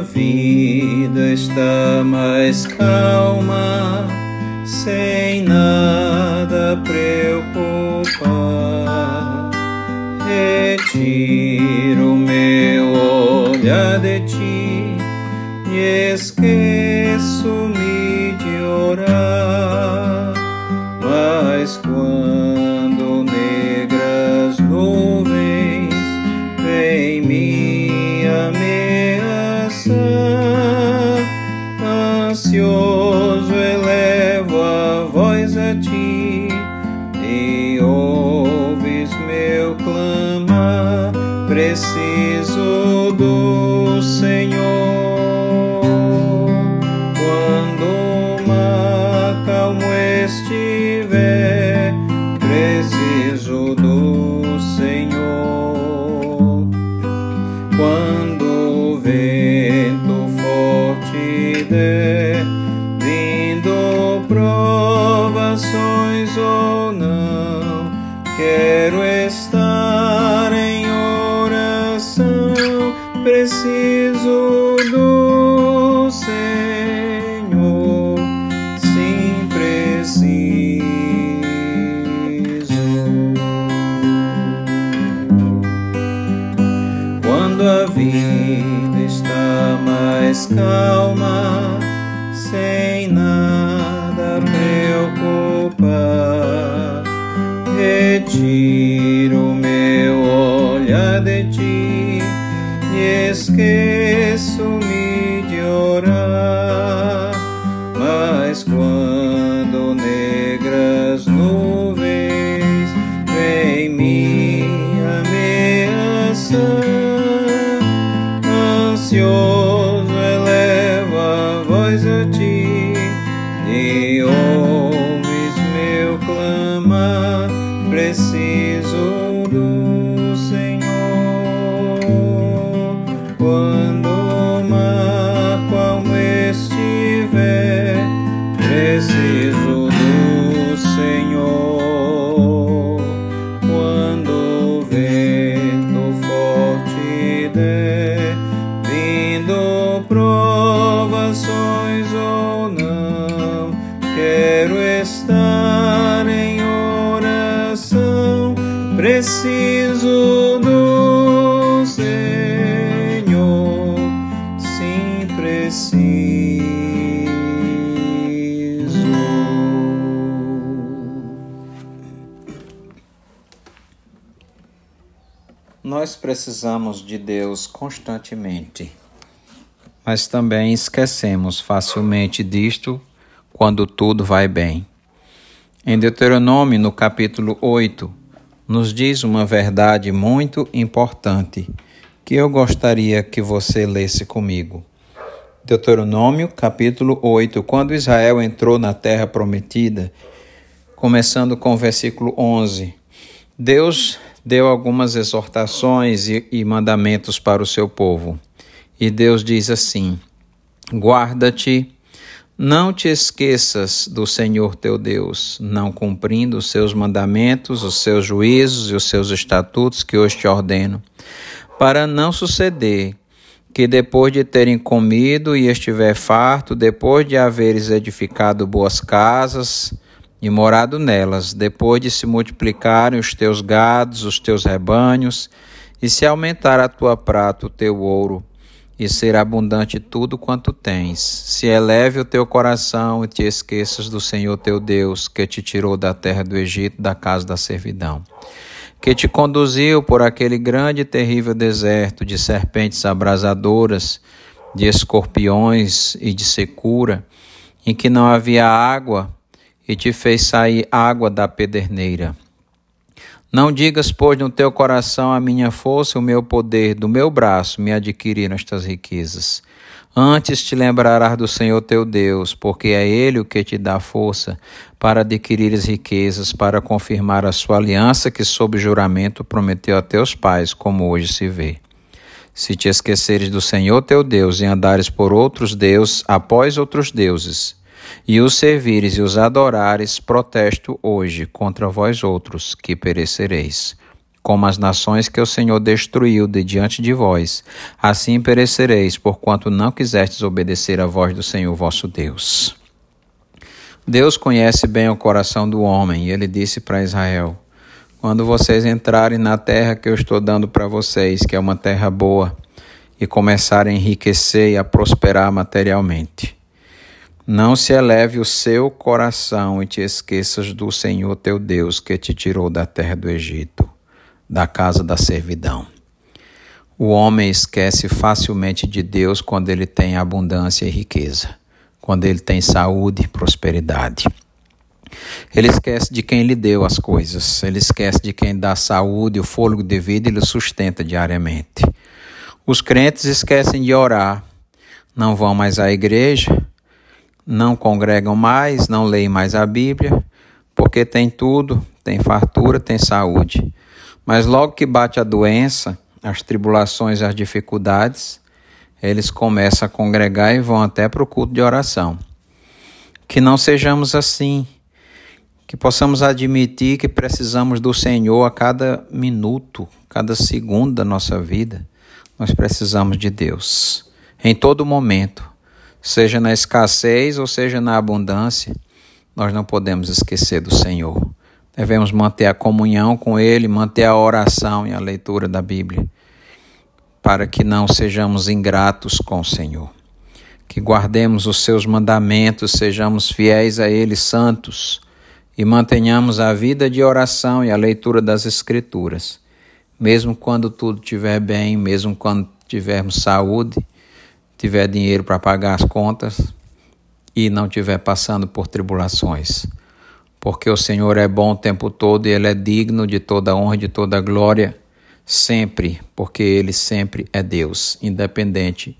vida está mais calma, sem nada preocupar. Retiro meu olhar de ti e esqueço-me de orar. Mas quando ansioso elevo a voz a ti e ouves meu clamar. Preciso preciso do Senhor, sim preciso. Quando a vida está mais calma, sem esqueço-me de orar. Mas quando negras nuvens vem me ameaçar, ansioso Nós precisamos de Deus constantemente, mas também esquecemos facilmente disto quando tudo vai bem. Em Deuteronômio, no capítulo 8, nos diz uma verdade muito importante que eu gostaria que você lesse comigo. Deuteronômio, capítulo 8, quando Israel entrou na terra prometida, começando com o versículo 11. Deus deu algumas exortações e, e mandamentos para o seu povo. E Deus diz assim: Guarda-te, não te esqueças do Senhor teu Deus, não cumprindo os seus mandamentos, os seus juízos e os seus estatutos que hoje te ordeno, para não suceder que depois de terem comido e estiver farto, depois de haveres edificado boas casas, e morado nelas, depois de se multiplicarem os teus gados, os teus rebanhos, e se aumentar a tua prata, o teu ouro, e ser abundante tudo quanto tens, se eleve o teu coração e te esqueças do Senhor teu Deus, que te tirou da terra do Egito, da casa da servidão, que te conduziu por aquele grande e terrível deserto de serpentes abrasadoras, de escorpiões e de secura, em que não havia água, e te fez sair água da pederneira. Não digas, pois, no teu coração a minha força o meu poder, do meu braço me adquiriram estas riquezas. Antes te lembrarás do Senhor teu Deus, porque é Ele o que te dá força para adquirir as riquezas, para confirmar a sua aliança que, sob juramento, prometeu a teus pais, como hoje se vê. Se te esqueceres do Senhor teu Deus e andares por outros deuses, após outros deuses, e os servires e os adorares, protesto hoje contra vós outros, que perecereis. como as nações que o Senhor destruiu de diante de vós. Assim perecereis, porquanto não quisestes obedecer à voz do Senhor vosso Deus. Deus conhece bem o coração do homem, e ele disse para Israel: Quando vocês entrarem na terra que eu estou dando para vocês, que é uma terra boa, e começarem a enriquecer e a prosperar materialmente, não se eleve o seu coração e te esqueças do Senhor teu Deus que te tirou da terra do Egito da casa da servidão. O homem esquece facilmente de Deus quando ele tem abundância e riqueza, quando ele tem saúde e prosperidade. Ele esquece de quem lhe deu as coisas, ele esquece de quem dá saúde, o fôlego de vida e lhe sustenta diariamente. Os crentes esquecem de orar, não vão mais à igreja, não congregam mais, não leem mais a Bíblia, porque tem tudo, tem fartura, tem saúde. Mas logo que bate a doença, as tribulações as dificuldades, eles começam a congregar e vão até para o culto de oração. Que não sejamos assim, que possamos admitir que precisamos do Senhor a cada minuto, cada segundo da nossa vida. Nós precisamos de Deus em todo momento, seja na escassez ou seja na abundância. Nós não podemos esquecer do Senhor. Devemos manter a comunhão com Ele, manter a oração e a leitura da Bíblia, para que não sejamos ingratos com o Senhor. Que guardemos os seus mandamentos, sejamos fiéis a Ele, santos, e mantenhamos a vida de oração e a leitura das Escrituras, mesmo quando tudo estiver bem, mesmo quando tivermos saúde, tiver dinheiro para pagar as contas e não estiver passando por tribulações porque o Senhor é bom o tempo todo e Ele é digno de toda honra e de toda glória, sempre, porque Ele sempre é Deus, independente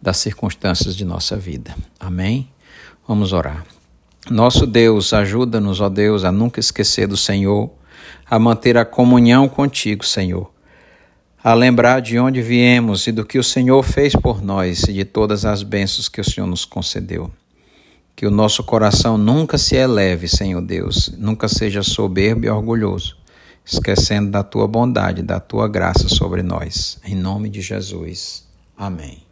das circunstâncias de nossa vida. Amém? Vamos orar. Nosso Deus, ajuda-nos, ó Deus, a nunca esquecer do Senhor, a manter a comunhão contigo, Senhor, a lembrar de onde viemos e do que o Senhor fez por nós e de todas as bênçãos que o Senhor nos concedeu. Que o nosso coração nunca se eleve, Senhor Deus, nunca seja soberbo e orgulhoso, esquecendo da tua bondade, da tua graça sobre nós. Em nome de Jesus. Amém.